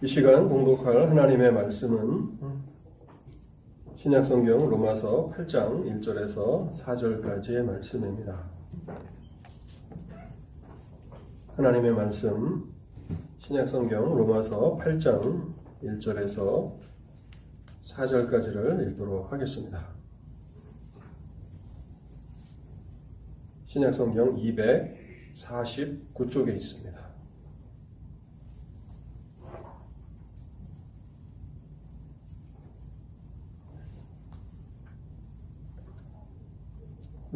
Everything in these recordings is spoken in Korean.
이 시간 공독할 하나님의 말씀은 신약성경 로마서 8장 1절에서 4절까지의 말씀입니다. 하나님의 말씀 신약성경 로마서 8장 1절에서 4절까지를 읽도록 하겠습니다. 신약성경 249쪽에 있습니다.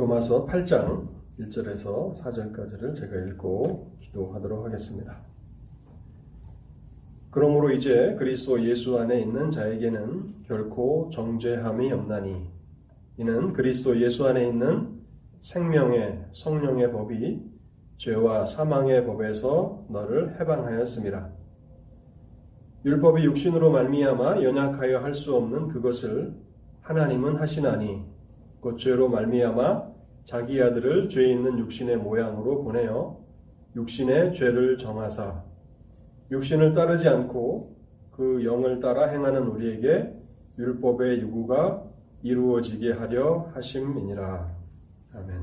로마서 8장 1절에서 4절까지를 제가 읽고 기도하도록 하겠습니다. 그러므로 이제 그리스도 예수 안에 있는 자에게는 결코 정죄함이 없나니 이는 그리스도 예수 안에 있는 생명의 성령의 법이 죄와 사망의 법에서 너를 해방하였습니다. 율법이 육신으로 말미암아 연약하여 할 수 없는 그것을 하나님은 하시나니 곧 죄로 말미암아 자기 아들을 죄 있는 육신의 모양으로 보내어 육신의 죄를 정하사 육신을 따르지 않고 그 영을 따라 행하는 우리에게 율법의 요구가 이루어지게 하려 하심이니라. 아멘.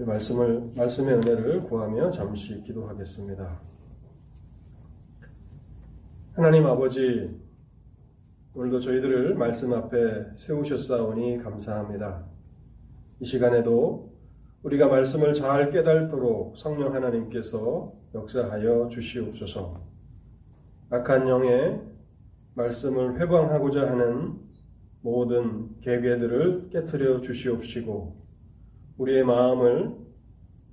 이 말씀을 말씀의 은혜를 구하며 잠시 기도하겠습니다. 하나님 아버지 오늘도 저희들을 말씀 앞에 세우셨사오니 감사합니다. 이 시간에도 우리가 말씀을 잘 깨달도록 성령 하나님께서 역사하여 주시옵소서. 악한 영의 말씀을 회방하고자 하는 모든 계획들을 깨뜨려 주시옵시고 우리의 마음을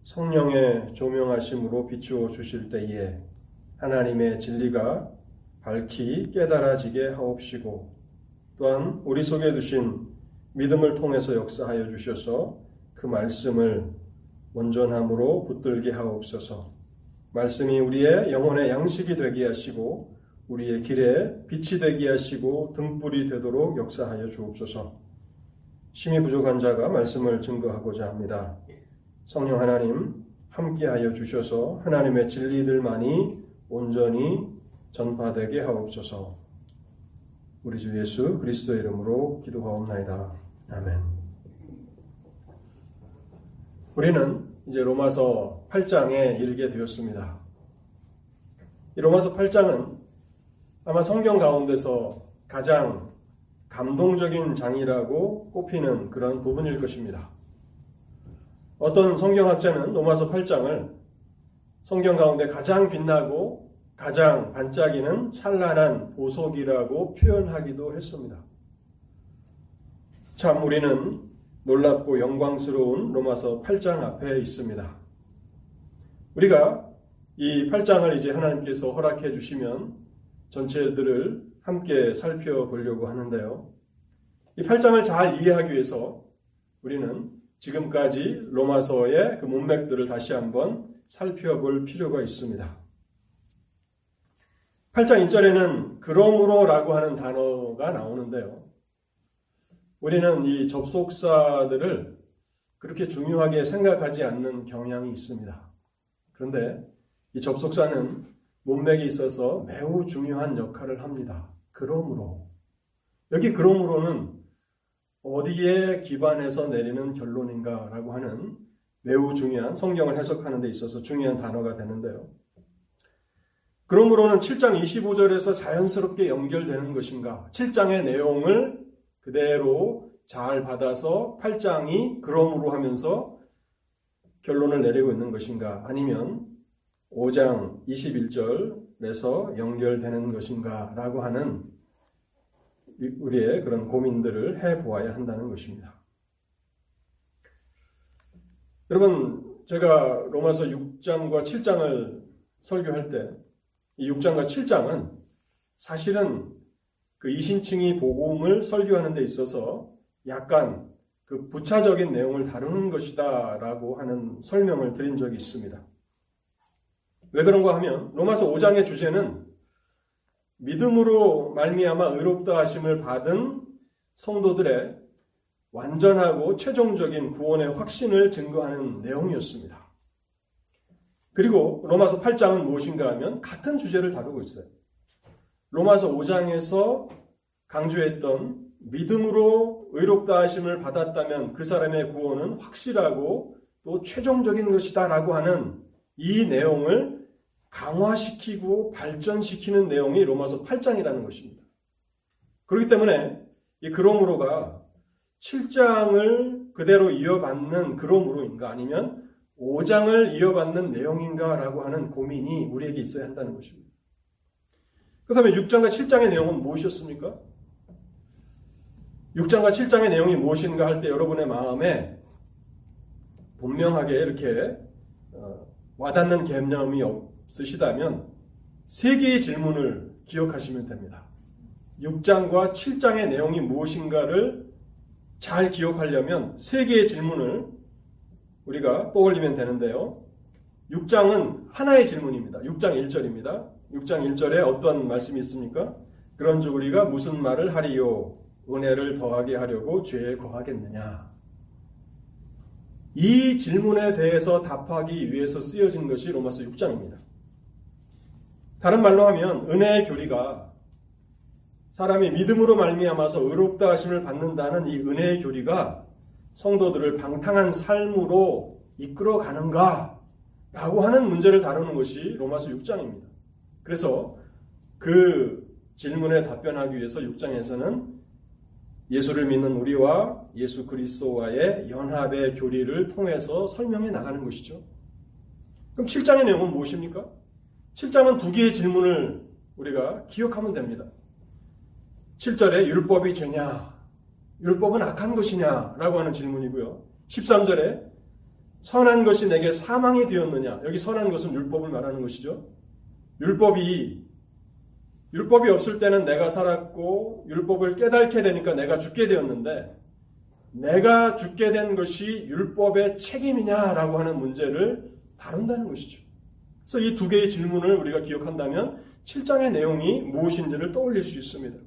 성령의 조명하심으로 비추어 주실 때에 하나님의 진리가 밝히 깨달아지게 하옵시고 또한 우리 속에 두신 믿음을 통해서 역사하여 주셔서 그 말씀을 온전함으로 붙들게 하옵소서. 말씀이 우리의 영혼의 양식이 되게 하시고 우리의 길에 빛이 되게 하시고 등불이 되도록 역사하여 주옵소서. 심히 부족한 자가 말씀을 증거하고자 합니다. 성령 하나님 함께하여 주셔서 하나님의 진리들만이 온전히 전파되게 하옵소서. 우리 주 예수 그리스도의 이름으로 기도하옵나이다. 아멘. 우리는 이제 로마서 8장에 이르게 되었습니다. 이 로마서 8장은 아마 성경 가운데서 가장 감동적인 장이라고 꼽히는 그런 부분일 것입니다. 어떤 성경학자는 로마서 8장을 성경 가운데 가장 빛나고 가장 반짝이는 찬란한 보석이라고 표현하기도 했습니다. 참 우리는 놀랍고 영광스러운 로마서 8장 앞에 있습니다. 우리가 이 8장을 이제 하나님께서 허락해 주시면 전체들을 함께 살펴보려고 하는데요. 이 8장을 잘 이해하기 위해서 우리는 지금까지 로마서의 그 문맥들을 다시 한번 살펴볼 필요가 있습니다. 8장 1절에는 그러므로라고 하는 단어가 나오는데요. 우리는 이 접속사들을 그렇게 중요하게 생각하지 않는 경향이 있습니다. 그런데 이 접속사는 문맥에 있어서 매우 중요한 역할을 합니다. 그러므로. 여기 그러므로는 어디에 기반해서 내리는 결론인가라고 하는 매우 중요한 성경을 해석하는 데 있어서 중요한 단어가 되는데요. 그러므로는 7장 25절에서 자연스럽게 연결되는 것인가? 7장의 내용을 그대로 잘 받아서 8장이 그러므로 하면서 결론을 내리고 있는 것인가? 아니면 5장 21절에서 연결되는 것인가? 라고 하는 우리의 그런 고민들을 해 보아야 한다는 것입니다. 여러분, 제가 로마서 6장과 7장을 설교할 때, 이 6장과 7장은 사실은 그 이신층이 복음을 설교하는 데 있어서 약간 그 부차적인 내용을 다루는 것이다 라고 하는 설명을 드린 적이 있습니다. 왜 그런가 하면 로마서 5장의 주제는 믿음으로 말미암아 의롭다 하심을 받은 성도들의 완전하고 최종적인 구원의 확신을 증거하는 내용이었습니다. 그리고 로마서 8장은 무엇인가 하면 같은 주제를 다루고 있어요. 로마서 5장에서 강조했던 믿음으로 의롭다 하심을 받았다면 그 사람의 구원은 확실하고 또 최종적인 것이다라고 하는 이 내용을 강화시키고 발전시키는 내용이 로마서 8장이라는 것입니다. 그렇기 때문에 이 그러므로가 7장을 그대로 이어받는 그러므로인가 아니면 5장을 이어받는 내용인가라고 하는 고민이 우리에게 있어야 한다는 것입니다. 그 다음에 6장과 7장의 내용은 무엇이었습니까? 6장과 7장의 내용이 무엇인가 할 때 여러분의 마음에 분명하게 이렇게 어, 와닿는 개념이 없으시다면 세 개의 질문을 기억하시면 됩니다. 6장과 7장의 내용이 무엇인가를 잘 기억하려면 세 개의 질문을 우리가 떠올리면 되는데요. 6장은 하나의 질문입니다. 6장 1절입니다. 6장 1절에 어떤 말씀이 있습니까? 그런즉 우리가 무슨 말을 하리요? 은혜를 더하게 하려고 죄에 거하겠느냐? 이 질문에 대해서 답하기 위해서 쓰여진 것이 로마서 6장입니다. 다른 말로 하면 은혜의 교리가 사람이 믿음으로 말미암아서 의롭다 하심을 받는다는 이 은혜의 교리가 성도들을 방탕한 삶으로 이끌어 가는가? 라고 하는 문제를 다루는 것이 로마서 6장입니다. 그래서 그 질문에 답변하기 위해서 6장에서는 예수를 믿는 우리와 예수 그리스도와의 연합의 교리를 통해서 설명해 나가는 것이죠. 그럼 7장의 내용은 무엇입니까? 7장은 두 개의 질문을 우리가 기억하면 됩니다. 7절에 율법이 죄냐? 율법은 악한 것이냐? 라고 하는 질문이고요. 13절에 선한 것이 내게 사망이 되었느냐? 여기 선한 것은 율법을 말하는 것이죠. 율법이 율법이 없을 때는 내가 살았고 율법을 깨닫게 되니까 내가 죽게 되었는데 내가 죽게 된 것이 율법의 책임이냐라고 하는 문제를 다룬다는 것이죠. 그래서 이 두 개의 질문을 우리가 기억한다면 7장의 내용이 무엇인지를 떠올릴 수 있습니다.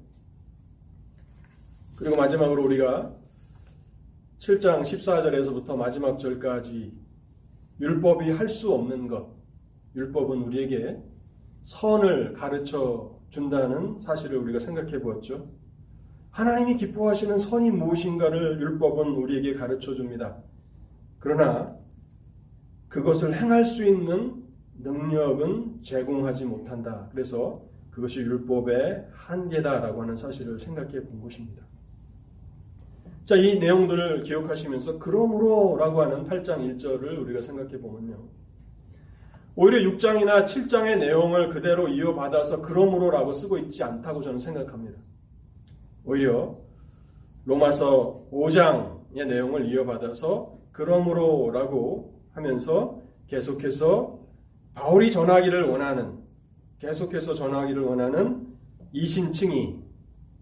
그리고 마지막으로 우리가 7장 14절에서부터 마지막 절까지 율법이 할 수 없는 것, 율법은 우리에게 선을 가르쳐 준다는 사실을 우리가 생각해 보았죠. 하나님이 기뻐하시는 선이 무엇인가를 율법은 우리에게 가르쳐 줍니다. 그러나 그것을 행할 수 있는 능력은 제공하지 못한다. 그래서 그것이 율법의 한계다라고 하는 사실을 생각해 본 것입니다. 자, 이 내용들을 기억하시면서 그러므로라고 하는 8장 1절을 우리가 생각해 보면요. 오히려 6장이나 7장의 내용을 그대로 이어받아서 그러므로라고 쓰고 있지 않다고 저는 생각합니다. 오히려 로마서 5장의 내용을 이어받아서 그러므로라고 하면서 계속해서 바울이 전하기를 원하는 계속해서 전하기를 원하는 이신층이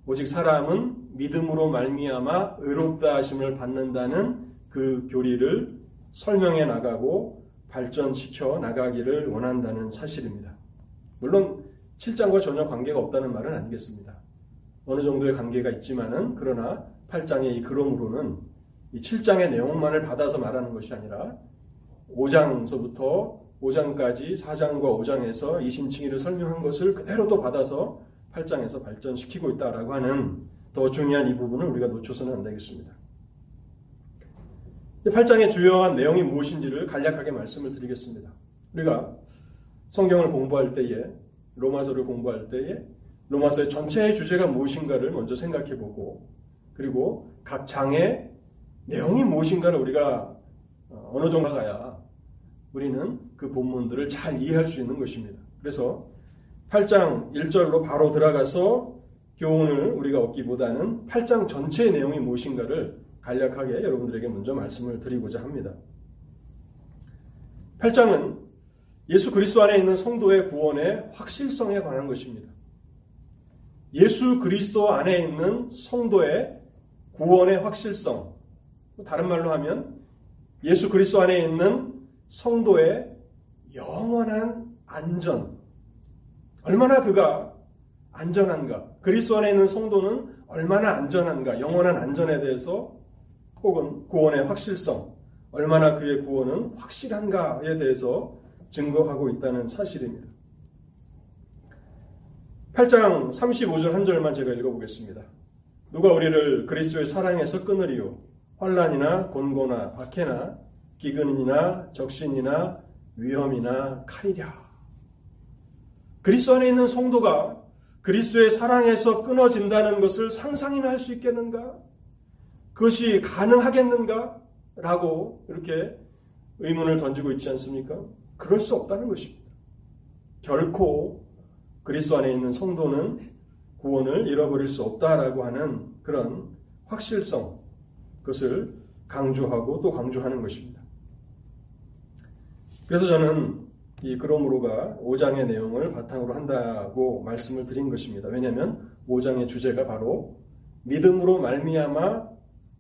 오직 사람은 믿음으로 말미암아 의롭다 하심을 받는다는 그 교리를 설명해 나가고 발전시켜 나가기를 원한다는 사실입니다. 물론 7장과 전혀 관계가 없다는 말은 아니겠습니다. 어느 정도의 관계가 있지만은 그러나 8장의 이 그럼으로는 이 7장의 내용만을 받아서 말하는 것이 아니라 5장서부터 5장까지 4장과 5장에서 이신칭의를 설명한 것을 그대로 또 받아서 8장에서 발전시키고 있다라고 하는 더 중요한 이 부분을 우리가 놓쳐서는 안 되겠습니다. 8장의 주요한 내용이 무엇인지를 간략하게 말씀을 드리겠습니다. 우리가 성경을 공부할 때에 로마서를 공부할 때에 로마서의 전체의 주제가 무엇인가를 먼저 생각해 보고 그리고 각 장의 내용이 무엇인가를 우리가 어, 어느 정도 가야 우리는 그 본문들을 잘 이해할 수 있는 것입니다. 그래서 8장 1절로 바로 들어가서 교훈을 우리가 얻기보다는 8장 전체의 내용이 무엇인가를 간략하게 여러분들에게 먼저 말씀을 드리고자 합니다. 8장은 예수 그리스도 안에 있는 성도의 구원의 확실성에 관한 것입니다. 예수 그리스도 안에 있는 성도의 구원의 확실성. 다른 말로 하면 예수 그리스도 안에 있는 성도의 영원한 안전. 얼마나 그가 안전한가. 그리스도 안에 있는 성도는 얼마나 안전한가. 영원한 안전에 대해서 혹은 구원의 확실성. 얼마나 그의 구원은 확실한가에 대해서 증거하고 있다는 사실입니다. 8장 35절 한 절만 제가 읽어보겠습니다. 누가 우리를 그리스도의 사랑에서 끊으리요 환란이나 곤고나 박해나 기근이나 적신이나 위험이나 칼이랴. 그리스도 안에 있는 성도가 그리스도의 사랑에서 끊어진다는 것을 상상이나 할 수 있겠는가? 그것이 가능하겠는가? 라고 이렇게 의문을 던지고 있지 않습니까? 그럴 수 없다는 것입니다. 결코 그리스도 안에 있는 성도는 구원을 잃어버릴 수 없다라고 하는 그런 확실성, 그것을 강조하고 또 강조하는 것입니다. 그래서 저는 이 그러므로가 5장의 내용을 바탕으로 한다고 말씀을 드린 것입니다. 왜냐하면 5장의 주제가 바로 믿음으로 말미암아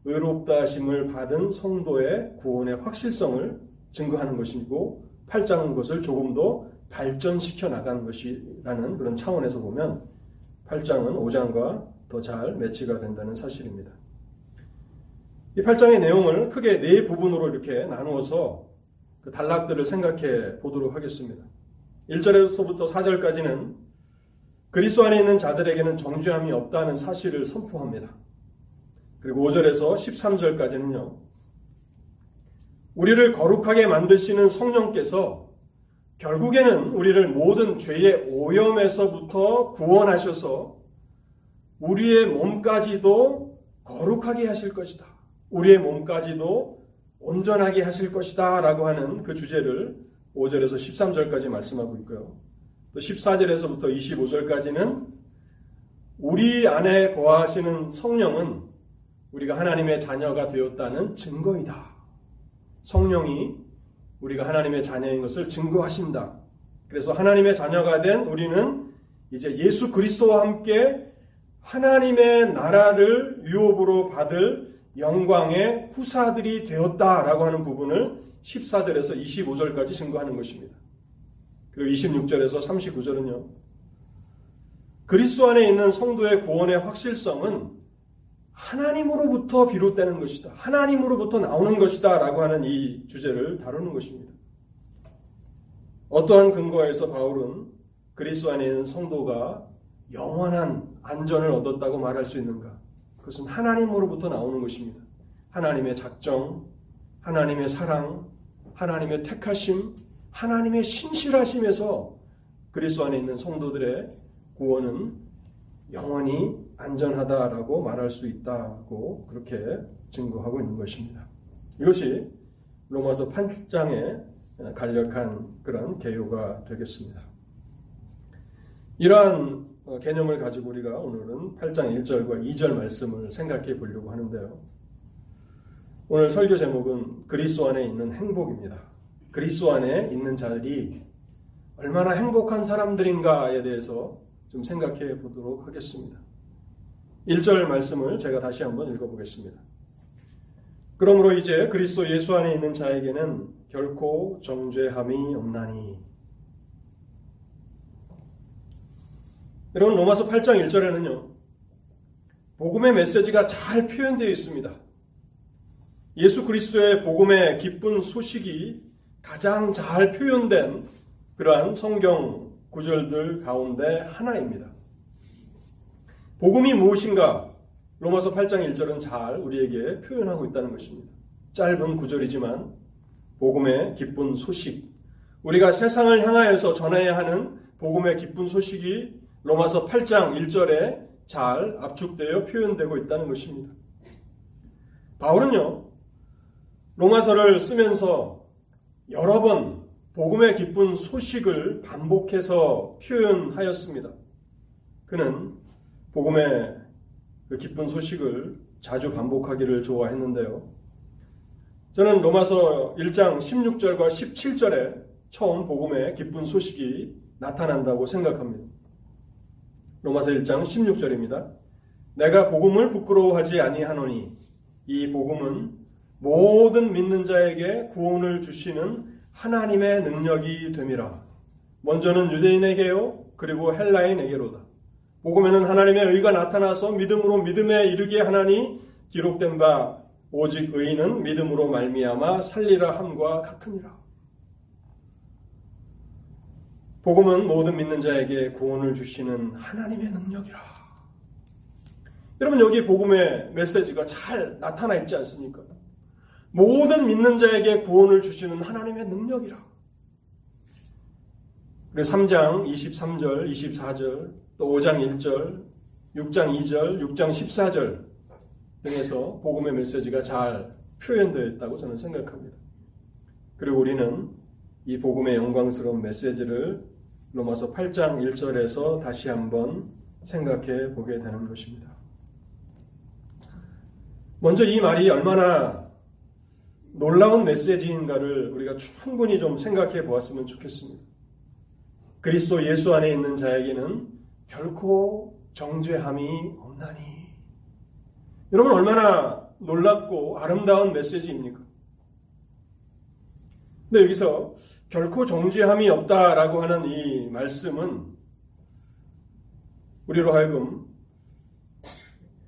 의롭다 하심을 받은 성도의 구원의 확실성을 증거하는 것이고 8장은 그것을 조금 더 발전시켜 나가는 것이라는 그런 차원에서 보면 8장은 5장과 더 잘 매치가 된다는 사실입니다. 이 8장의 내용을 크게 네 부분으로 이렇게 나누어서 그 단락들을 생각해 보도록 하겠습니다. 1절에서부터 4절까지는 그리스도 안에 있는 자들에게는 정죄함이 없다는 사실을 선포합니다. 그리고 5절에서 13절까지는요. 우리를 거룩하게 만드시는 성령께서 결국에는 우리를 모든 죄의 오염에서부터 구원하셔서 우리의 몸까지도 거룩하게 하실 것이다. 우리의 몸까지도 온전하게 하실 것이다. 라고 하는 그 주제를 5절에서 13절까지 말씀하고 있고요. 또 14절에서부터 25절까지는 우리 안에 거하시는 성령은 우리가 하나님의 자녀가 되었다는 증거이다. 성령이 우리가 하나님의 자녀인 것을 증거하신다. 그래서 하나님의 자녀가 된 우리는 이제 예수 그리스도와 함께 하나님의 나라를 유업으로 받을 영광의 후사들이 되었다라고 하는 부분을 14절에서 25절까지 증거하는 것입니다. 그리고 26절에서 39절은요. 그리스도 안에 있는 성도의 구원의 확실성은 하나님으로부터 비롯되는 것이다. 하나님으로부터 나오는 것이다. 라고 하는 이 주제를 다루는 것입니다. 어떠한 근거에서 바울은 그리스도 안에 있는 성도가 영원한 안전을 얻었다고 말할 수 있는가? 그것은 하나님으로부터 나오는 것입니다. 하나님의 작정, 하나님의 사랑, 하나님의 택하심, 하나님의 신실하심에서 그리스도 안에 있는 성도들의 구원은 영원히 안전하다라고 말할 수 있다고 그렇게 증거하고 있는 것입니다. 이것이 로마서 8장의 간략한 그런 개요가 되겠습니다. 이러한 개념을 가지고 우리가 오늘은 8장 1절과 2절 말씀을 생각해 보려고 하는데요. 오늘 설교 제목은 그리스도 안에 있는 행복입니다. 그리스도 안에 있는 자들이 얼마나 행복한 사람들인가에 대해서 좀 생각해 보도록 하겠습니다. 1절 말씀을 제가 다시 한번 읽어보겠습니다. 그러므로 이제 그리스도 예수 안에 있는 자에게는 결코 정죄함이 없나니. 여러분 로마서 8장 1절에는요. 복음의 메시지가 잘 표현되어 있습니다. 예수 그리스도의 복음의 기쁜 소식이 가장 잘 표현된 그러한 성경 구절들 가운데 하나입니다. 복음이 무엇인가? 로마서 8장 1절은 잘 우리에게 표현하고 있다는 것입니다. 짧은 구절이지만 복음의 기쁜 소식, 우리가 세상을 향하여서 전해야 하는 복음의 기쁜 소식이 로마서 8장 1절에 잘 압축되어 표현되고 있다는 것입니다. 바울은요, 로마서를 쓰면서 여러 번 복음의 기쁜 소식을 반복해서 표현하였습니다. 그는 복음의 그 기쁜 소식을 자주 반복하기를 좋아했는데요. 저는 로마서 1장 16절과 17절에 처음 복음의 기쁜 소식이 나타난다고 생각합니다. 로마서 1장 16절입니다. 내가 복음을 부끄러워하지 아니하노니 이 복음은 모든 믿는 자에게 구원을 주시는 하나님의 능력이 됨이라. 먼저는 유대인에게요, 그리고 헬라인에게로다. 복음에는 하나님의 의가 나타나서 믿음으로 믿음에 이르게 하나니 기록된 바 오직 의인은 믿음으로 말미암아 살리라 함과 같으니라. 복음은 모든 믿는 자에게 구원을 주시는 하나님의 능력이라. 여러분 여기 복음의 메시지가 잘 나타나 있지 않습니까? 모든 믿는 자에게 구원을 주시는 하나님의 능력이라. 그리고 3장 23절, 24절, 또 5장 1절, 6장 2절, 6장 14절 등에서 복음의 메시지가 잘 표현되어 있다고 저는 생각합니다. 그리고 우리는 이 복음의 영광스러운 메시지를 로마서 8장 1절에서 다시 한번 생각해 보게 되는 것입니다. 먼저 이 말이 얼마나 놀라운 메시지인가를 우리가 충분히 좀 생각해 보았으면 좋겠습니다. 그리스도 예수 안에 있는 자에게는 결코 정죄함이 없나니. 여러분 얼마나 놀랍고 아름다운 메시지입니까? 근데 여기서 결코 정죄함이 없다라고 하는 이 말씀은 우리로 하여금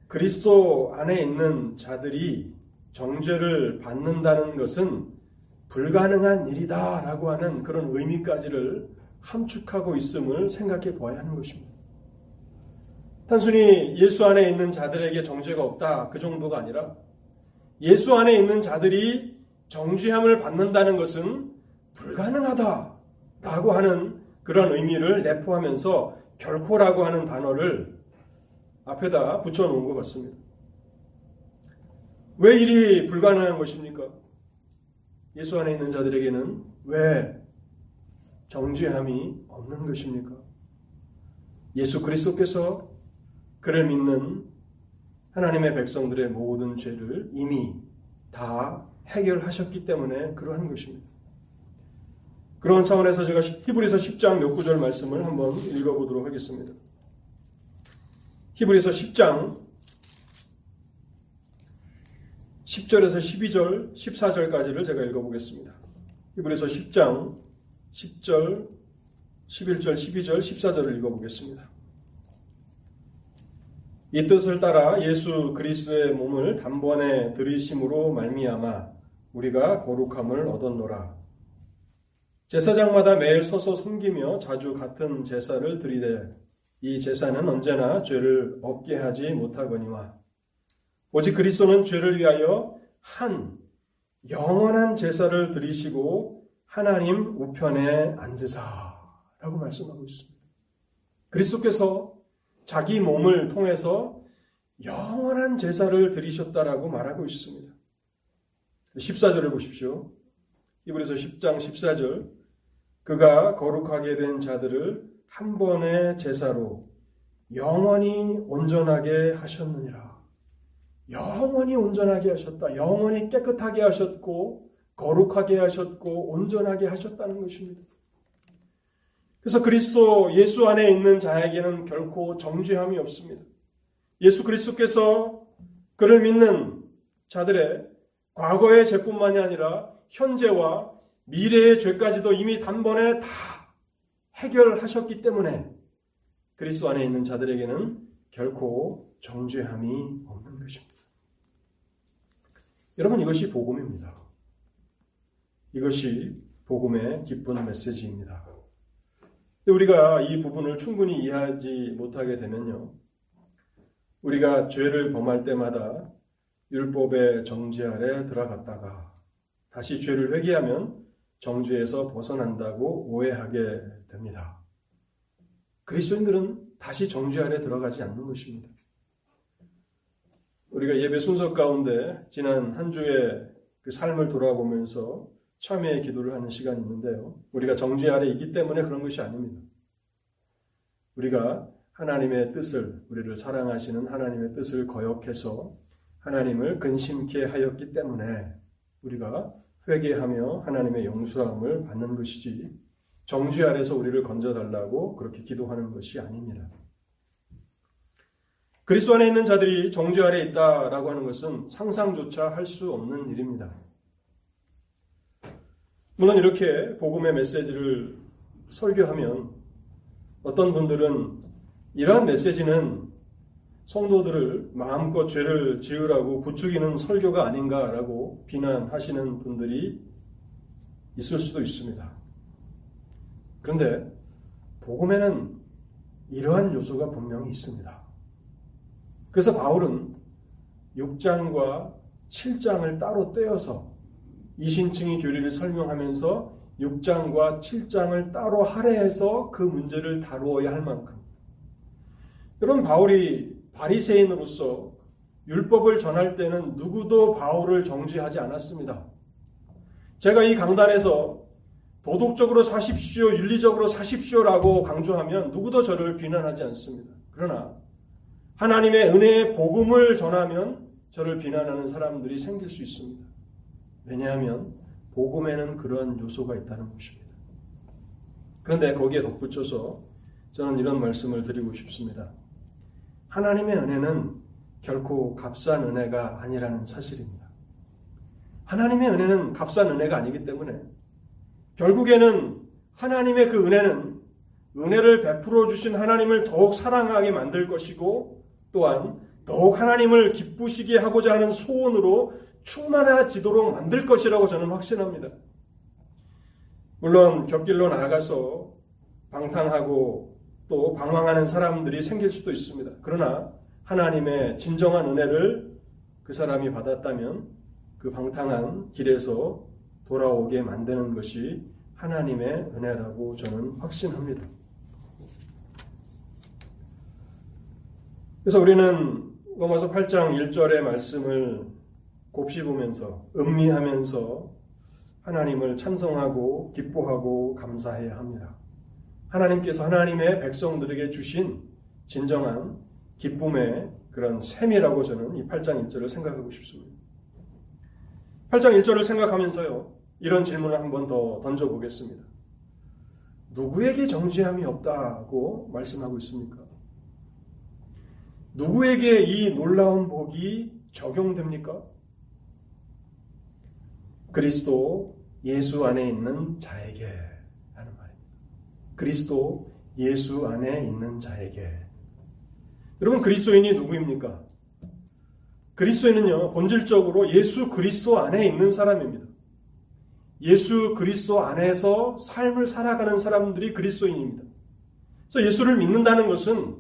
그리스도 안에 있는 자들이 정죄를 받는다는 것은 불가능한 일이다 라고 하는 그런 의미까지를 함축하고 있음을 생각해 보아야 하는 것입니다. 단순히 예수 안에 있는 자들에게 정죄가 없다 그 정도가 아니라 예수 안에 있는 자들이 정죄함을 받는다는 것은 불가능하다 라고 하는 그런 의미를 내포하면서 결코라고 하는 단어를 앞에다 붙여놓은 것 같습니다. 왜 일이 불가능한 것입니까? 예수 안에 있는 자들에게는 왜 정죄함이 없는 것입니까? 예수 그리스도께서 그를 믿는 하나님의 백성들의 모든 죄를 이미 다 해결하셨기 때문에 그러한 것입니다. 그런 차원에서 제가 히브리서 10장 몇 구절 말씀을 한번 읽어보도록 하겠습니다. 히브리서 10장 10절에서 12절, 14절까지를 제가 읽어보겠습니다. 히브리서 10장 10절, 11절, 12절, 14절을 읽어보겠습니다. 이 뜻을 따라 예수 그리스도의 몸을 단번에 들이심으로 말미암아 우리가 거룩함을 얻었노라. 제사장마다 매일 서서 섬기며 자주 같은 제사를 드리되 이 제사는 언제나 죄를 없게 하지 못하거니와 오직 그리스도는 죄를 위하여 한 영원한 제사를 드리시고 하나님 우편에 앉으사라고 말씀하고 있습니다. 그리스도께서 자기 몸을 통해서 영원한 제사를 드리셨다라고 말하고 있습니다. 14절을 보십시오. 이브리서 10장 14절 그가 거룩하게 된 자들을 한 번의 제사로 영원히 온전하게 하셨느니라. 영원히 온전하게 하셨다. 영원히 깨끗하게 하셨고 거룩하게 하셨고 온전하게 하셨다는 것입니다. 그래서 그리스도 예수 안에 있는 자에게는 결코 정죄함이 없습니다. 예수 그리스도께서 그를 믿는 자들의 과거의 죄뿐만이 아니라 현재와 미래의 죄까지도 이미 단번에 다 해결하셨기 때문에 그리스도 안에 있는 자들에게는 결코 정죄함이 없는 것입니다. 여러분 이것이 복음입니다. 이것이 복음의 기쁜 메시지입니다. 우리가 이 부분을 충분히 이해하지 못하게 되면요. 우리가 죄를 범할 때마다 율법의 정지 아래 들어갔다가 다시 죄를 회개하면 정죄에서 벗어난다고 오해하게 됩니다. 그리스도인들은 다시 정죄 안에 들어가지 않는 것입니다. 우리가 예배 순서 가운데 지난 한 주의 그 삶을 돌아보면서 참회의 기도를 하는 시간이 있는데요. 우리가 정죄 아래 있기 때문에 그런 것이 아닙니다. 우리가 하나님의 뜻을, 우리를 사랑하시는 하나님의 뜻을 거역해서 하나님을 근심케 하였기 때문에 우리가 회개하며 하나님의 용서함을 받는 것이지 정죄 아래서 우리를 건져달라고 그렇게 기도하는 것이 아닙니다. 그리스도 안에 있는 자들이 정죄 아래 있다라고 하는 것은 상상조차 할 수 없는 일입니다. 물론 이렇게 복음의 메시지를 설교하면 어떤 분들은 이러한 메시지는 성도들을 마음껏 죄를 지으라고 부추기는 설교가 아닌가라고 비난하시는 분들이 있을 수도 있습니다. 그런데 복음에는 이러한 요소가 분명히 있습니다. 그래서 바울은 6장과 7장을 따로 떼어서 이신층의 교리를 설명하면서 6장과 7장을 따로 할애해서 그 문제를 다루어야 할 만큼 여러분 바울이 바리새인으로서 율법을 전할 때는 누구도 바울을 정죄하지 않았습니다. 제가 이 강단에서 도덕적으로 사십시오, 윤리적으로 사십시오라고 강조하면 누구도 저를 비난하지 않습니다. 그러나 하나님의 은혜의 복음을 전하면 저를 비난하는 사람들이 생길 수 있습니다. 왜냐하면 복음에는 그러한 요소가 있다는 것입니다. 그런데 거기에 덧붙여서 저는 이런 말씀을 드리고 싶습니다. 하나님의 은혜는 결코 값싼 은혜가 아니라는 사실입니다. 하나님의 은혜는 값싼 은혜가 아니기 때문에 결국에는 하나님의 그 은혜는 은혜를 베풀어 주신 하나님을 더욱 사랑하게 만들 것이고 또한 더욱 하나님을 기쁘시게 하고자 하는 소원으로 충만해지도록 만들 것이라고 저는 확신합니다. 물론 곁길로 나아가서 방탕하고 또 방황하는 사람들이 생길 수도 있습니다. 그러나 하나님의 진정한 은혜를 그 사람이 받았다면 그 방탕한 길에서 돌아오게 만드는 것이 하나님의 은혜라고 저는 확신합니다. 그래서 우리는 로마서 8장 1절의 말씀을 곱씹으면서 음미하면서 하나님을 찬성하고 기뻐하고 감사해야 합니다. 하나님께서 하나님의 백성들에게 주신 진정한 기쁨의 그런 셈이라고 저는 이 8장 1절을 생각하고 싶습니다. 8장 1절을 생각하면서요. 이런 질문을 한 번 더 던져보겠습니다. 누구에게 정죄함이 없다고 말씀하고 있습니까? 누구에게 이 놀라운 복이 적용됩니까? 그리스도 예수 안에 있는 자에게 하는 말입니다. 그리스도 예수 안에 있는 자에게. 여러분, 그리스도인이 누구입니까? 그리스도인은요, 본질적으로 예수 그리스도 안에 있는 사람입니다. 예수 그리스도 안에서 삶을 살아가는 사람들이 그리스도인입니다. 그래서 예수를 믿는다는 것은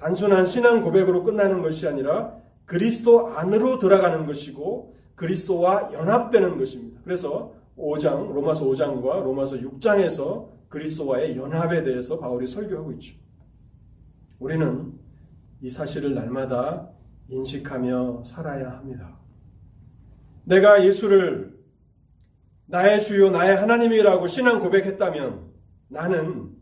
단순한 신앙 고백으로 끝나는 것이 아니라 그리스도 안으로 들어가는 것이고 그리스도와 연합되는 것입니다. 그래서 5장, 로마서 5장과 로마서 6장에서 그리스도와의 연합에 대해서 바울이 설교하고 있죠. 우리는 이 사실을 날마다 인식하며 살아야 합니다. 내가 예수를 나의 주요, 나의 하나님이라고 신앙 고백했다면 나는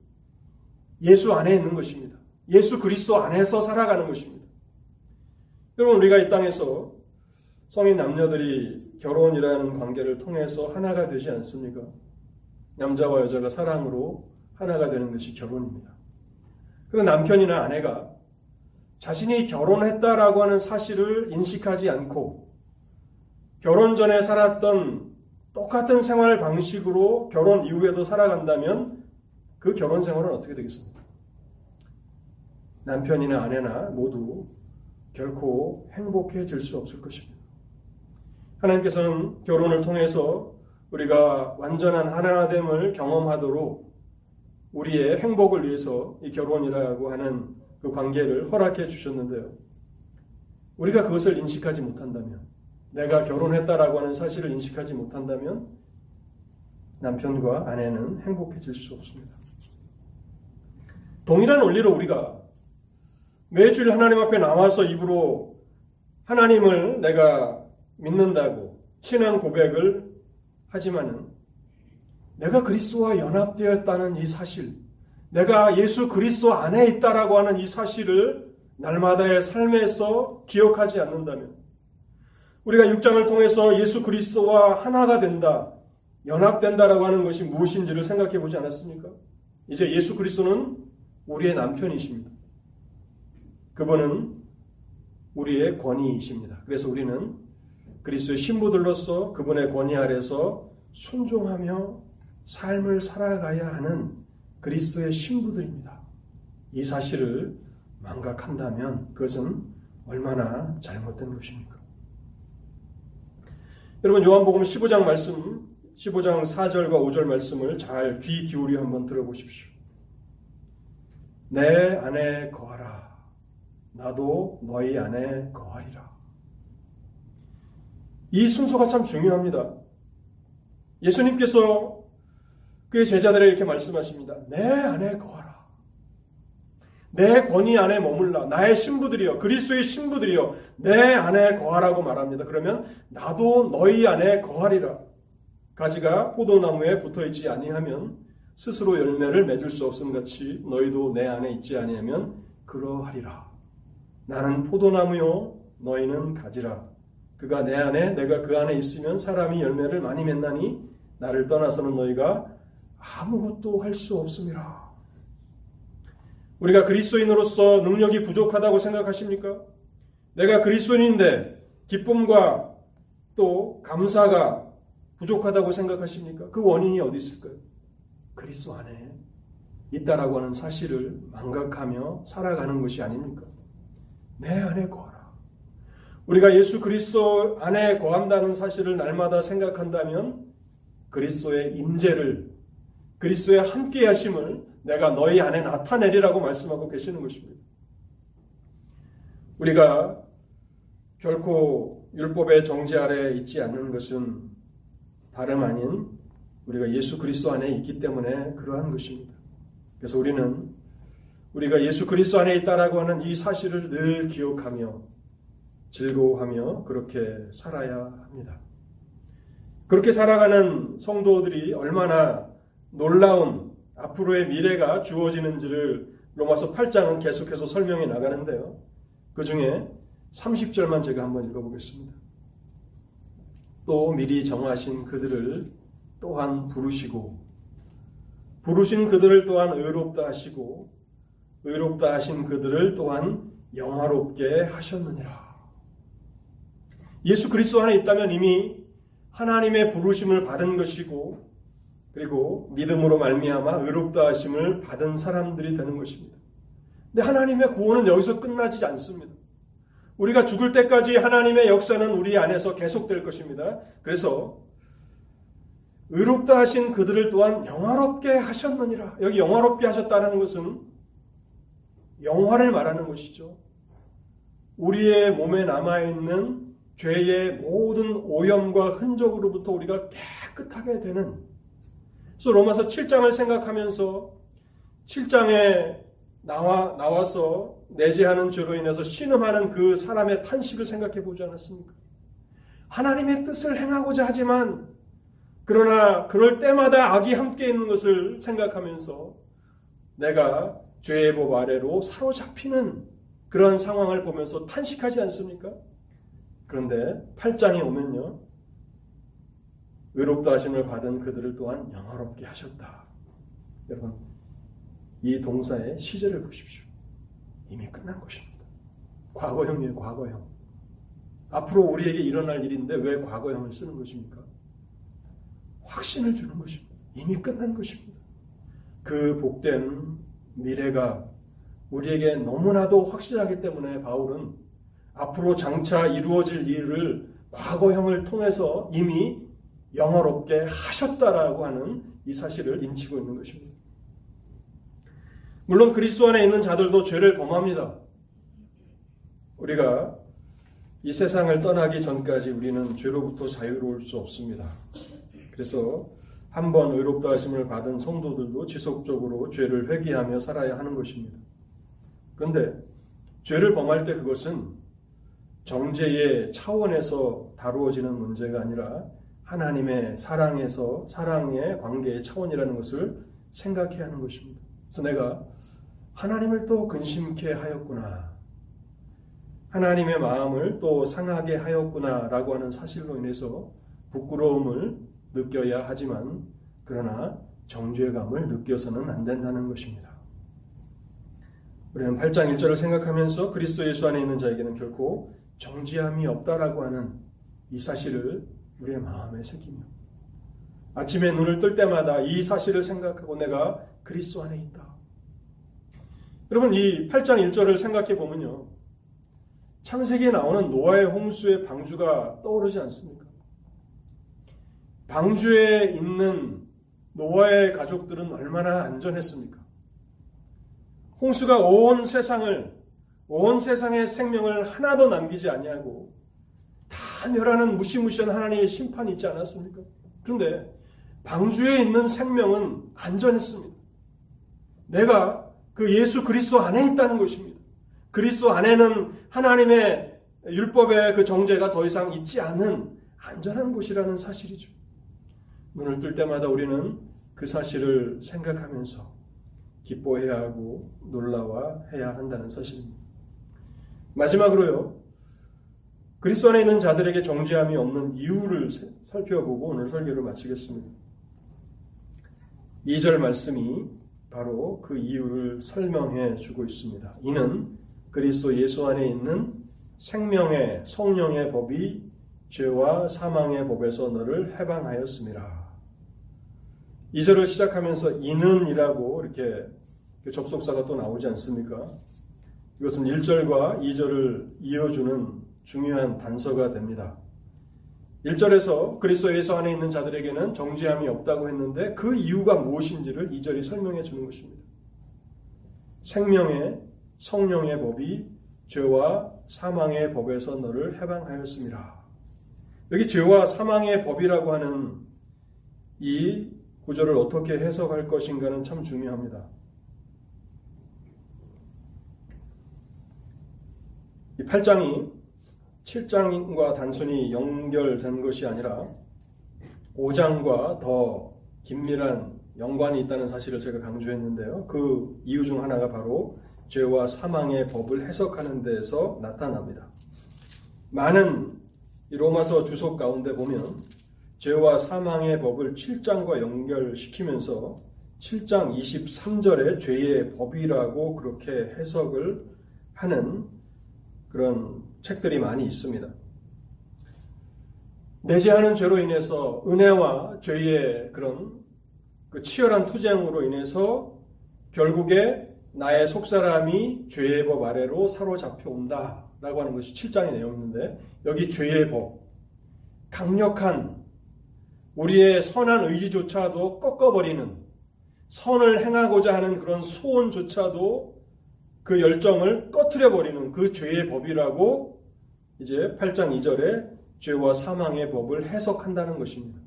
예수 안에 있는 것입니다. 예수 그리스도 안에서 살아가는 것입니다. 여러분, 우리가 이 땅에서 성인 남녀들이 결혼이라는 관계를 통해서 하나가 되지 않습니까? 남자와 여자가 사랑으로 하나가 되는 것이 결혼입니다. 그 남편이나 아내가 자신이 결혼했다라고 하는 사실을 인식하지 않고 결혼 전에 살았던 똑같은 생활 방식으로 결혼 이후에도 살아간다면 그 결혼 생활은 어떻게 되겠습니까? 남편이나 아내나 모두 결코 행복해질 수 없을 것입니다. 하나님께서는 결혼을 통해서 우리가 완전한 하나됨을 경험하도록 우리의 행복을 위해서 이 결혼이라고 하는 그 관계를 허락해 주셨는데요. 우리가 그것을 인식하지 못한다면, 내가 결혼했다라고 하는 사실을 인식하지 못한다면, 남편과 아내는 행복해질 수 없습니다. 동일한 원리로 우리가 매주일 하나님 앞에 나와서 입으로 하나님을 내가 믿는다고 신앙 고백을 하지만은 내가 그리스도와 연합되었다는 이 사실, 내가 예수 그리스도 안에 있다라고 하는 이 사실을 날마다의 삶에서 기억하지 않는다면 우리가 6장을 통해서 예수 그리스도와 하나가 된다, 연합된다라고 하는 것이 무엇인지를 생각해 보지 않았습니까? 이제 예수 그리스도는 우리의 남편이십니다. 그분은 우리의 권위이십니다. 그래서 우리는 그리스도의 신부들로서 그분의 권위 아래서 순종하며 삶을 살아가야 하는 그리스도의 신부들입니다. 이 사실을 망각한다면 그것은 얼마나 잘못된 것입니까? 여러분 요한복음 15장 말씀 15장 4절과 5절 말씀을 잘 귀 기울여 한번 들어보십시오. 내 안에 거하라. 나도 너희 안에 거하리라. 이 순서가 참 중요합니다. 예수님께서 그의 제자들에게 이렇게 말씀하십니다. 내 안에 거하라. 내 권위 안에 머물라. 나의 신부들이여. 그리스도의 신부들이여. 내 안에 거하라고 말합니다. 그러면 나도 너희 안에 거하리라. 가지가 포도나무에 붙어 있지 아니하면 스스로 열매를 맺을 수 없음 같이 너희도 내 안에 있지 아니하면 그러하리라. 나는 포도나무요 너희는 가지라. 그가 내 안에 내가 그 안에 있으면 사람이 열매를 많이 맺나니 나를 떠나서는 너희가 아무것도 할 수 없음이라. 우리가 그리스도인으로서 능력이 부족하다고 생각하십니까? 내가 그리스도인인데 기쁨과 또 감사가 부족하다고 생각하십니까? 그 원인이 어디 있을까요? 그리스도 안에 있다라고 하는 사실을 망각하며 살아가는 것이 아닙니까? 내 안에 거하라. 우리가 예수 그리스도 안에 거한다는 사실을 날마다 생각한다면 그리스도의 임재를 그리스도의 함께 하심을 내가 너희 안에 나타내리라고 말씀하고 계시는 것입니다. 우리가 결코 율법의 정지 아래 있지 않는 것은 다름 아닌 우리가 예수 그리스도 안에 있기 때문에 그러한 것입니다. 그래서 우리는 우리가 예수 그리스도 안에 있다라고 하는 이 사실을 늘 기억하며 즐거워하며 그렇게 살아야 합니다. 그렇게 살아가는 성도들이 얼마나 놀라운 앞으로의 미래가 주어지는지를 로마서 8장은 계속해서 설명해 나가는데요. 그 중에 30절만 제가 한번 읽어보겠습니다. 또 미리 정하신 그들을 또한 부르시고 부르신 그들을 또한 의롭다 하시고 의롭다 하신 그들을 또한 영화롭게 하셨느니라. 예수 그리스도 안에 있다면 이미 하나님의 부르심을 받은 것이고 그리고 믿음으로 말미암아 의롭다 하심을 받은 사람들이 되는 것입니다. 근데 하나님의 구원은 여기서 끝나지 않습니다. 우리가 죽을 때까지 하나님의 역사는 우리 안에서 계속될 것입니다. 그래서 의롭다 하신 그들을 또한 영화롭게 하셨느니라. 여기 영화롭게 하셨다는 것은 영화를 말하는 것이죠. 우리의 몸에 남아있는 죄의 모든 오염과 흔적으로부터 우리가 깨끗하게 되는 그래서 로마서 7장을 생각하면서 7장에 나와, 나와서 내재하는 죄로 인해서 신음하는 그 사람의 탄식을 생각해 보지 않았습니까? 하나님의 뜻을 행하고자 하지만 그러나 그럴 때마다 악이 함께 있는 것을 생각하면서 내가 죄의 법 아래로 사로잡히는 그런 상황을 보면서 탄식하지 않습니까? 그런데 8장에 오면요. 의롭다 하심을 받은 그들을 또한 영화롭게 하셨다. 여러분, 이 동사의 시제를 보십시오. 이미 끝난 것입니다. 과거형이에요, 과거형. 앞으로 우리에게 일어날 일인데 왜 과거형을 쓰는 것입니까? 확신을 주는 것입니다. 이미 끝난 것입니다. 그 복된 미래가 우리에게 너무나도 확실하기 때문에 바울은 앞으로 장차 이루어질 일을 과거형을 통해서 이미 영어롭게 하셨다라고 하는 이 사실을 인치고 있는 것입니다. 물론 그리스도 안에 있는 자들도 죄를 범합니다. 우리가 이 세상을 떠나기 전까지 우리는 죄로부터 자유로울 수 없습니다. 그래서 한번 의롭다 하심을 받은 성도들도 지속적으로 죄를 회개하며 살아야 하는 것입니다. 그런데 죄를 범할 때 그것은 정죄의 차원에서 다루어지는 문제가 아니라 하나님의 사랑에서 사랑의 관계의 차원이라는 것을 생각해야 하는 것입니다. 그래서 내가 하나님을 또 근심케 하였구나. 하나님의 마음을 또 상하게 하였구나라고 하는 사실로 인해서 부끄러움을 느껴야 하지만 그러나 정죄감을 느껴서는 안 된다는 것입니다. 우리는 8장 1절을 생각하면서 그리스도 예수 안에 있는 자에게는 결코 정지함이 없다라고 하는 이 사실을 우리의 마음에 새깁니다. 아침에 눈을 뜰 때마다 이 사실을 생각하고 내가 그리스도 안에 있다. 여러분 이 8장 1절을 생각해 보면요. 창세기에 나오는 노아의 홍수의 방주가 떠오르지 않습니까? 방주에 있는 노아의 가족들은 얼마나 안전했습니까? 홍수가 온 세상을 온 세상의 생명을 하나도 남기지 아니하고 다 멸하는 무시무시한 하나님의 심판이 있지 않았습니까? 그런데 방주에 있는 생명은 안전했습니다. 내가 그 예수 그리스도 안에 있다는 것입니다. 그리스도 안에는 하나님의 율법의 그 정죄가 더 이상 있지 않은 안전한 곳이라는 사실이죠. 눈을 뜰 때마다 우리는 그 사실을 생각하면서 기뻐해야 하고 놀라워해야 한다는 사실입니다. 마지막으로요. 그리스도 안에 있는 자들에게 정죄함이 없는 이유를 살펴보고 오늘 설교를 마치겠습니다. 2절 말씀이 바로 그 이유를 설명해 주고 있습니다. 이는 그리스도 예수 안에 있는 생명의 성령의 법이 죄와 사망의 법에서 너를 해방하였습니다. 2절을 시작하면서 이는이라고 이렇게 접속사가 또 나오지 않습니까? 이것은 1절과 2절을 이어주는 중요한 단서가 됩니다. 1절에서 그리스도 예수 안에 있는 자들에게는 정죄함이 없다고 했는데 그 이유가 무엇인지를 2절이 설명해 주는 것입니다. 생명의 성령의 법이 죄와 사망의 법에서 너를 해방하였습니다. 여기 죄와 사망의 법이라고 하는 이 구절을 어떻게 해석할 것인가는 참 중요합니다. 이 8장이 7장과 단순히 연결된 것이 아니라 5장과 더 긴밀한 연관이 있다는 사실을 제가 강조했는데요. 그 이유 중 하나가 바로 죄와 사망의 법을 해석하는 데서 나타납니다. 많은 로마서 주석 가운데 보면 죄와 사망의 법을 7장과 연결시키면서 7장 23절에 죄의 법이라고 그렇게 해석을 하는 그런 책들이 많이 있습니다. 내재하는 죄로 인해서 은혜와 죄의 그런 그 치열한 투쟁으로 인해서 결국에 나의 속사람이 죄의 법 아래로 사로잡혀 온다라고 하는 것이 7장의 내용인데 여기 죄의 법 강력한 우리의 선한 의지조차도 꺾어버리는 선을 행하고자 하는 그런 소원조차도 그 열정을 꺼트려 버리는 그 죄의 법이라고 이제 8장 2절에 죄와 사망의 법을 해석한다는 것입니다.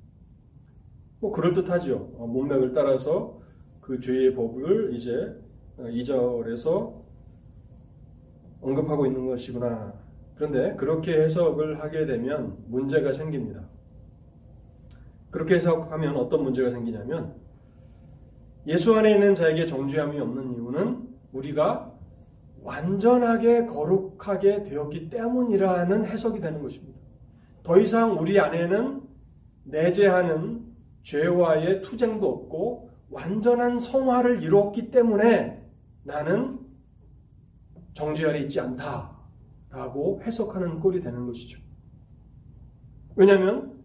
뭐 그럴듯하죠. 어, 문맥을 따라서 그 죄의 법을 이제 2절에서 언급하고 있는 것이구나. 그런데 그렇게 해석을 하게 되면 문제가 생깁니다. 그렇게 해석하면 어떤 문제가 생기냐면 예수 안에 있는 자에게 정죄함이 없는 이유는 우리가 완전하게 거룩하게 되었기 때문이라는 해석이 되는 것입니다. 더 이상 우리 안에는 내재하는 죄와의 투쟁도 없고 완전한 성화를 이루었기 때문에 나는 정죄 아래 있지 않다라고 해석하는 꼴이 되는 것이죠. 왜냐하면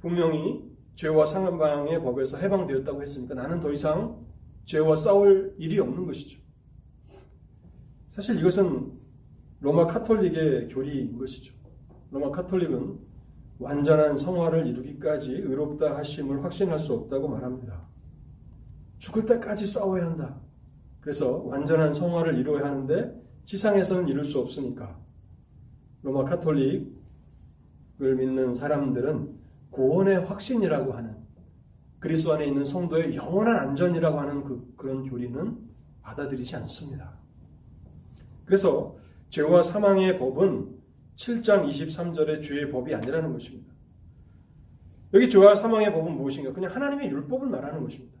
분명히 죄와 상한방의 법에서 해방되었다고 했으니까 나는 더 이상 죄와 싸울 일이 없는 것이죠. 사실 이것은 로마 카톨릭의 교리인 것이죠. 로마 카톨릭은 완전한 성화를 이루기까지 의롭다 하심을 확신할 수 없다고 말합니다. 죽을 때까지 싸워야 한다. 그래서 완전한 성화를 이루어야 하는데 지상에서는 이룰 수 없으니까 로마 카톨릭을 믿는 사람들은 구원의 확신이라고 하는 그리스도 안에 있는 성도의 영원한 안전이라고 하는 그, 그런 교리는 받아들이지 않습니다. 그래서 죄와 사망의 법은 7장 23절의 죄의 법이 아니라는 것입니다. 여기 죄와 사망의 법은 무엇인가? 그냥 하나님의 율법을 말하는 것입니다.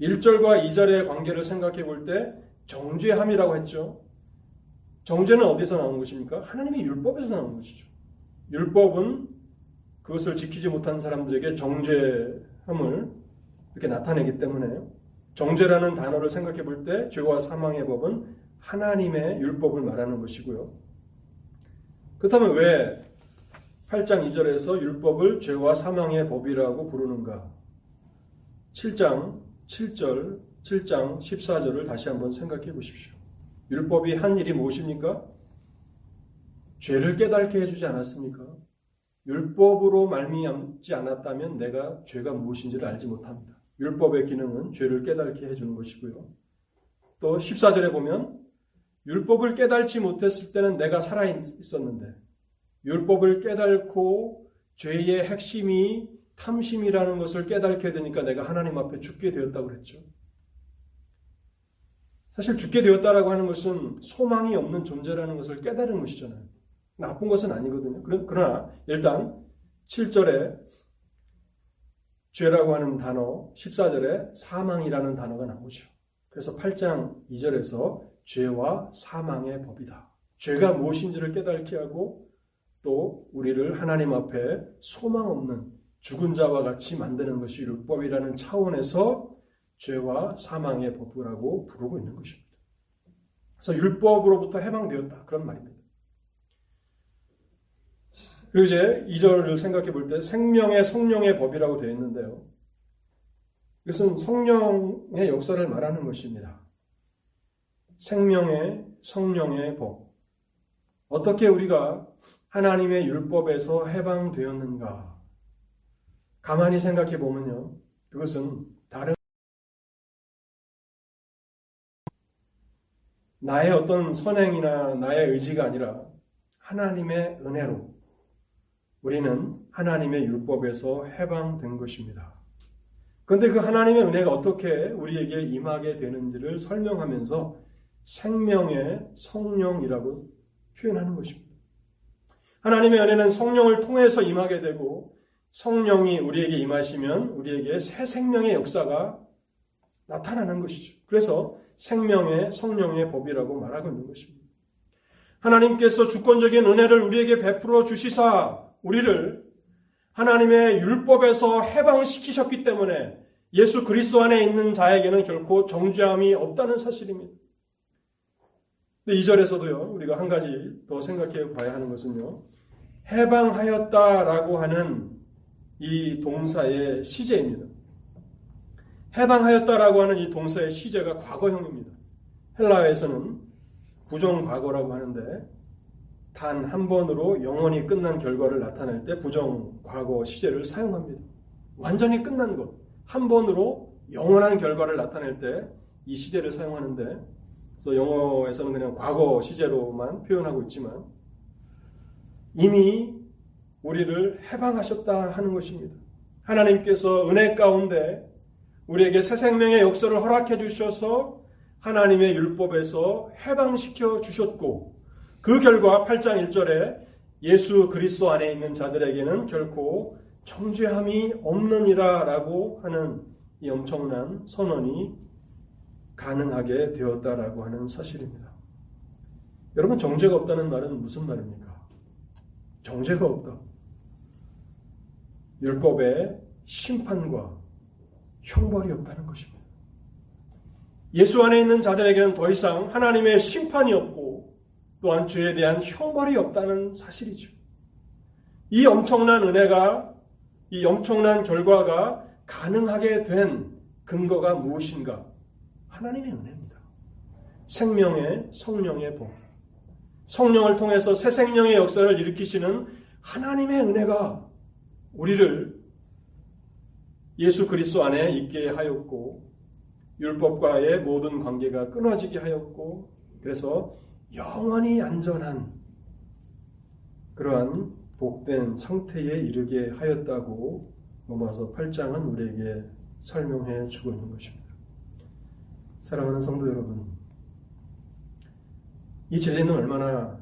1절과 2절의 관계를 생각해 볼 때 정죄함이라고 했죠. 정죄는 어디서 나온 것입니까? 하나님의 율법에서 나온 것이죠. 율법은 그것을 지키지 못한 사람들에게 정죄함을 이렇게 나타내기 때문에 정죄라는 단어를 생각해 볼 때 죄와 사망의 법은 하나님의 율법을 말하는 것이고요. 그렇다면 왜 8장 2절에서 율법을 죄와 사망의 법이라고 부르는가? 7장 7절, 7장 14절을 다시 한번 생각해 보십시오. 율법이 한 일이 무엇입니까? 죄를 깨닫게 해주지 않았습니까? 율법으로 말미암지 않았다면 내가 죄가 무엇인지를 알지 못합니다. 율법의 기능은 죄를 깨닫게 해주는 것이고요. 또 14절에 보면 율법을 깨달지 못했을 때는 내가 살아 있었는데 율법을 깨달고 죄의 핵심이 탐심이라는 것을 깨닫게 되니까 내가 하나님 앞에 죽게 되었다고 그랬죠. 사실 죽게 되었다라고 하는 것은 소망이 없는 존재라는 것을 깨달은 것이잖아요. 나쁜 것은 아니거든요. 그러나 일단 7절에 죄라고 하는 단어, 14절에 사망이라는 단어가 나오죠. 그래서 8장 2절에서 죄와 사망의 법이다. 죄가 무엇인지를 깨닫게 하고 또 우리를 하나님 앞에 소망 없는 죽은 자와 같이 만드는 것이 율법이라는 차원에서 죄와 사망의 법이라고 부르고 있는 것입니다. 그래서 율법으로부터 해방되었다. 그런 말입니다. 그리고 이제 2절을 생각해 볼 때 생명의 성령의 법이라고 되어 있는데요. 이것은 성령의 역사를 말하는 것입니다. 생명의 성령의 법. 어떻게 우리가 하나님의 율법에서 해방되었는가? 가만히 생각해 보면요. 그것은 다른 나의 어떤 선행이나 나의 의지가 아니라 하나님의 은혜로 우리는 하나님의 율법에서 해방된 것입니다. 그런데 그 하나님의 은혜가 어떻게 우리에게 임하게 되는지를 설명하면서 생명의 성령이라고 표현하는 것입니다. 하나님의 은혜는 성령을 통해서 임하게 되고 성령이 우리에게 임하시면 우리에게 새 생명의 역사가 나타나는 것이죠. 그래서 생명의 성령의 법이라고 말하고 있는 것입니다. 하나님께서 주권적인 은혜를 우리에게 베풀어 주시사 우리를 하나님의 율법에서 해방시키셨기 때문에 예수 그리스도 안에 있는 자에게는 결코 정죄함이 없다는 사실입니다. 근데 2절에서도요, 우리가 한 가지 더 생각해 봐야 하는 것은요, 해방하였다라고 하는 이 동사의 시제입니다. 해방하였다라고 하는 이 동사의 시제가 과거형입니다. 헬라에서는 부정과거라고 하는데 단 한 번으로 영원히 끝난 결과를 나타낼 때 부정 과거 시제를 사용합니다. 완전히 끝난 것, 한 번으로 영원한 결과를 나타낼 때 이 시제를 사용하는데 그래서 영어에서는 그냥 과거 시제로만 표현하고 있지만 이미 우리를 해방하셨다 하는 것입니다. 하나님께서 은혜 가운데 우리에게 새 생명의 역사를 허락해 주셔서 하나님의 율법에서 해방시켜 주셨고 그 결과 8장 1절에 예수 그리스도 안에 있는 자들에게는 결코 정죄함이 없느니라라고 하는 이 엄청난 선언이 가능하게 되었다라고 하는 사실입니다. 여러분 정죄가 없다는 말은 무슨 말입니까? 정죄가 없다. 율법의 심판과 형벌이 없다는 것입니다. 예수 안에 있는 자들에게는 더 이상 하나님의 심판이 없고 또한 죄에 대한 형벌이 없다는 사실이죠. 이 엄청난 은혜가 이 엄청난 결과가 가능하게 된 근거가 무엇인가? 하나님의 은혜입니다. 생명의 성령의 복. 성령을 통해서 새 생명의 역사를 일으키시는 하나님의 은혜가 우리를 예수 그리스도 안에 있게 하였고 율법과의 모든 관계가 끊어지게 하였고 그래서 영원히 안전한 그러한 복된 상태에 이르게 하였다고 로마서 8장은 우리에게 설명해 주고 있는 것입니다. 사랑하는 성도 여러분, 이 진리는 얼마나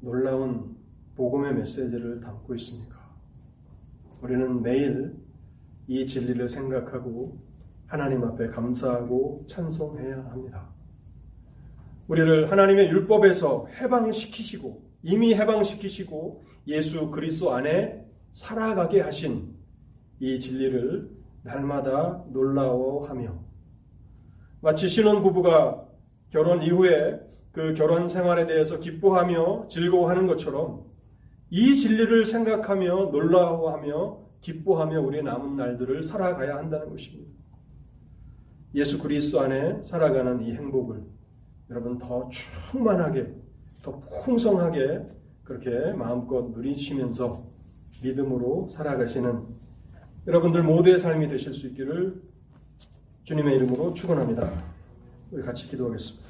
놀라운 복음의 메시지를 담고 있습니까? 우리는 매일 이 진리를 생각하고 하나님 앞에 감사하고 찬송해야 합니다. 우리를 하나님의 율법에서 해방시키시고 이미 해방시키시고 예수 그리스도 안에 살아가게 하신 이 진리를 날마다 놀라워하며 마치 신혼 부부가 결혼 이후에 그 결혼 생활에 대해서 기뻐하며 즐거워하는 것처럼 이 진리를 생각하며 놀라워하며 기뻐하며 우리의 남은 날들을 살아가야 한다는 것입니다. 예수 그리스도 안에 살아가는 이 행복을 여러분 더 충만하게 더 풍성하게 그렇게 마음껏 누리시면서 믿음으로 살아가시는 여러분들 모두의 삶이 되실 수 있기를 주님의 이름으로 축원합니다. 우리 같이 기도하겠습니다.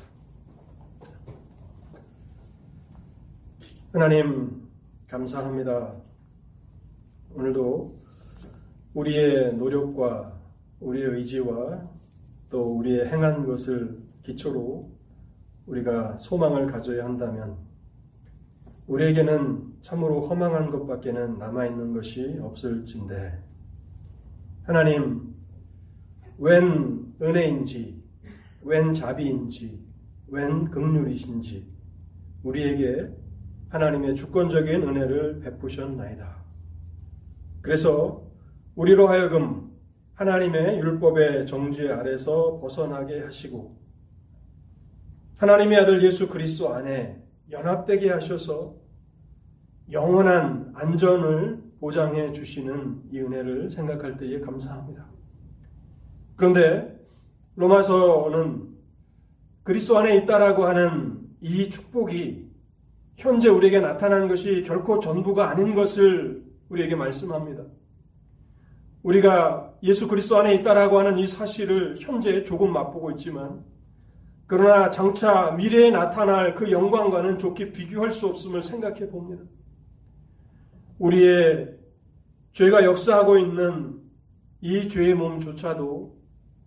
하나님 감사합니다. 오늘도 우리의 노력과 우리의 의지와 또 우리의 행한 것을 기초로 우리가 소망을 가져야 한다면 우리에게는 참으로 허망한 것밖에는 남아있는 것이 없을진데 하나님 웬 은혜인지 웬 자비인지 웬 극률이신지 우리에게 하나님의 주권적인 은혜를 베푸셨나이다. 그래서 우리로 하여금 하나님의 율법의 정죄 아래서 벗어나게 하시고 하나님의 아들 예수 그리스도 안에 연합되게 하셔서 영원한 안전을 보장해 주시는 이 은혜를 생각할 때에 감사합니다. 그런데 로마서는 그리스도 안에 있다라고 하는 이 축복이 현재 우리에게 나타난 것이 결코 전부가 아닌 것을 우리에게 말씀합니다. 우리가 예수 그리스도 안에 있다라고 하는 이 사실을 현재 조금 맛보고 있지만 그러나 장차 미래에 나타날 그 영광과는 좋게 비교할 수 없음을 생각해 봅니다. 우리의 죄가 역사하고 있는 이 죄의 몸조차도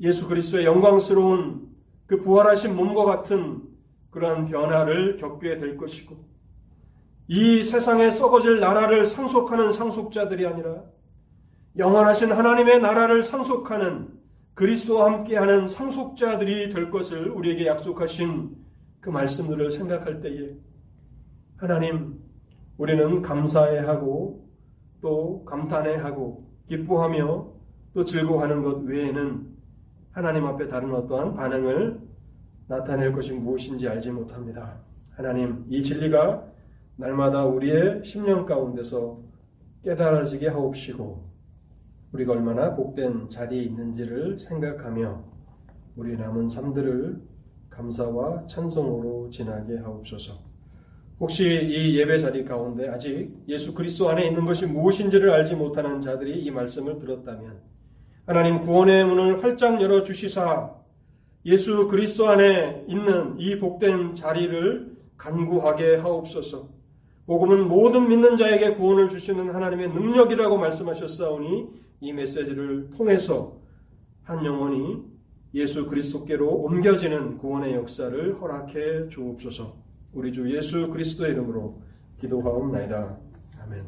예수 그리스도의 영광스러운 그 부활하신 몸과 같은 그러한 변화를 겪게 될 것이고 이 세상에 썩어질 나라를 상속하는 상속자들이 아니라 영원하신 하나님의 나라를 상속하는 그리스도와 함께하는 상속자들이 될 것을 우리에게 약속하신 그 말씀들을 생각할 때에 하나님 우리는 감사해하고 또 감탄해하고 기뻐하며 또 즐거워하는 것 외에는 하나님 앞에 다른 어떠한 반응을 나타낼 것이 무엇인지 알지 못합니다. 하나님 이 진리가 날마다 우리의 심령 가운데서 깨달아지게 하옵시고 우리가 얼마나 복된 자리에 있는지를 생각하며 우리 남은 삶들을 감사와 찬송으로 지나게 하옵소서. 혹시 이 예배 자리 가운데 아직 예수 그리스도 안에 있는 것이 무엇인지를 알지 못하는 자들이 이 말씀을 들었다면 하나님 구원의 문을 활짝 열어 주시사 예수 그리스도 안에 있는 이 복된 자리를 간구하게 하옵소서. 복음은 모든 믿는 자에게 구원을 주시는 하나님의 능력이라고 말씀하셨사오니 이 메시지를 통해서 한 영혼이 예수 그리스도께로 옮겨지는 구원의 역사를 허락해 주옵소서. 우리 주 예수 그리스도의 이름으로 기도하옵나이다. 아멘.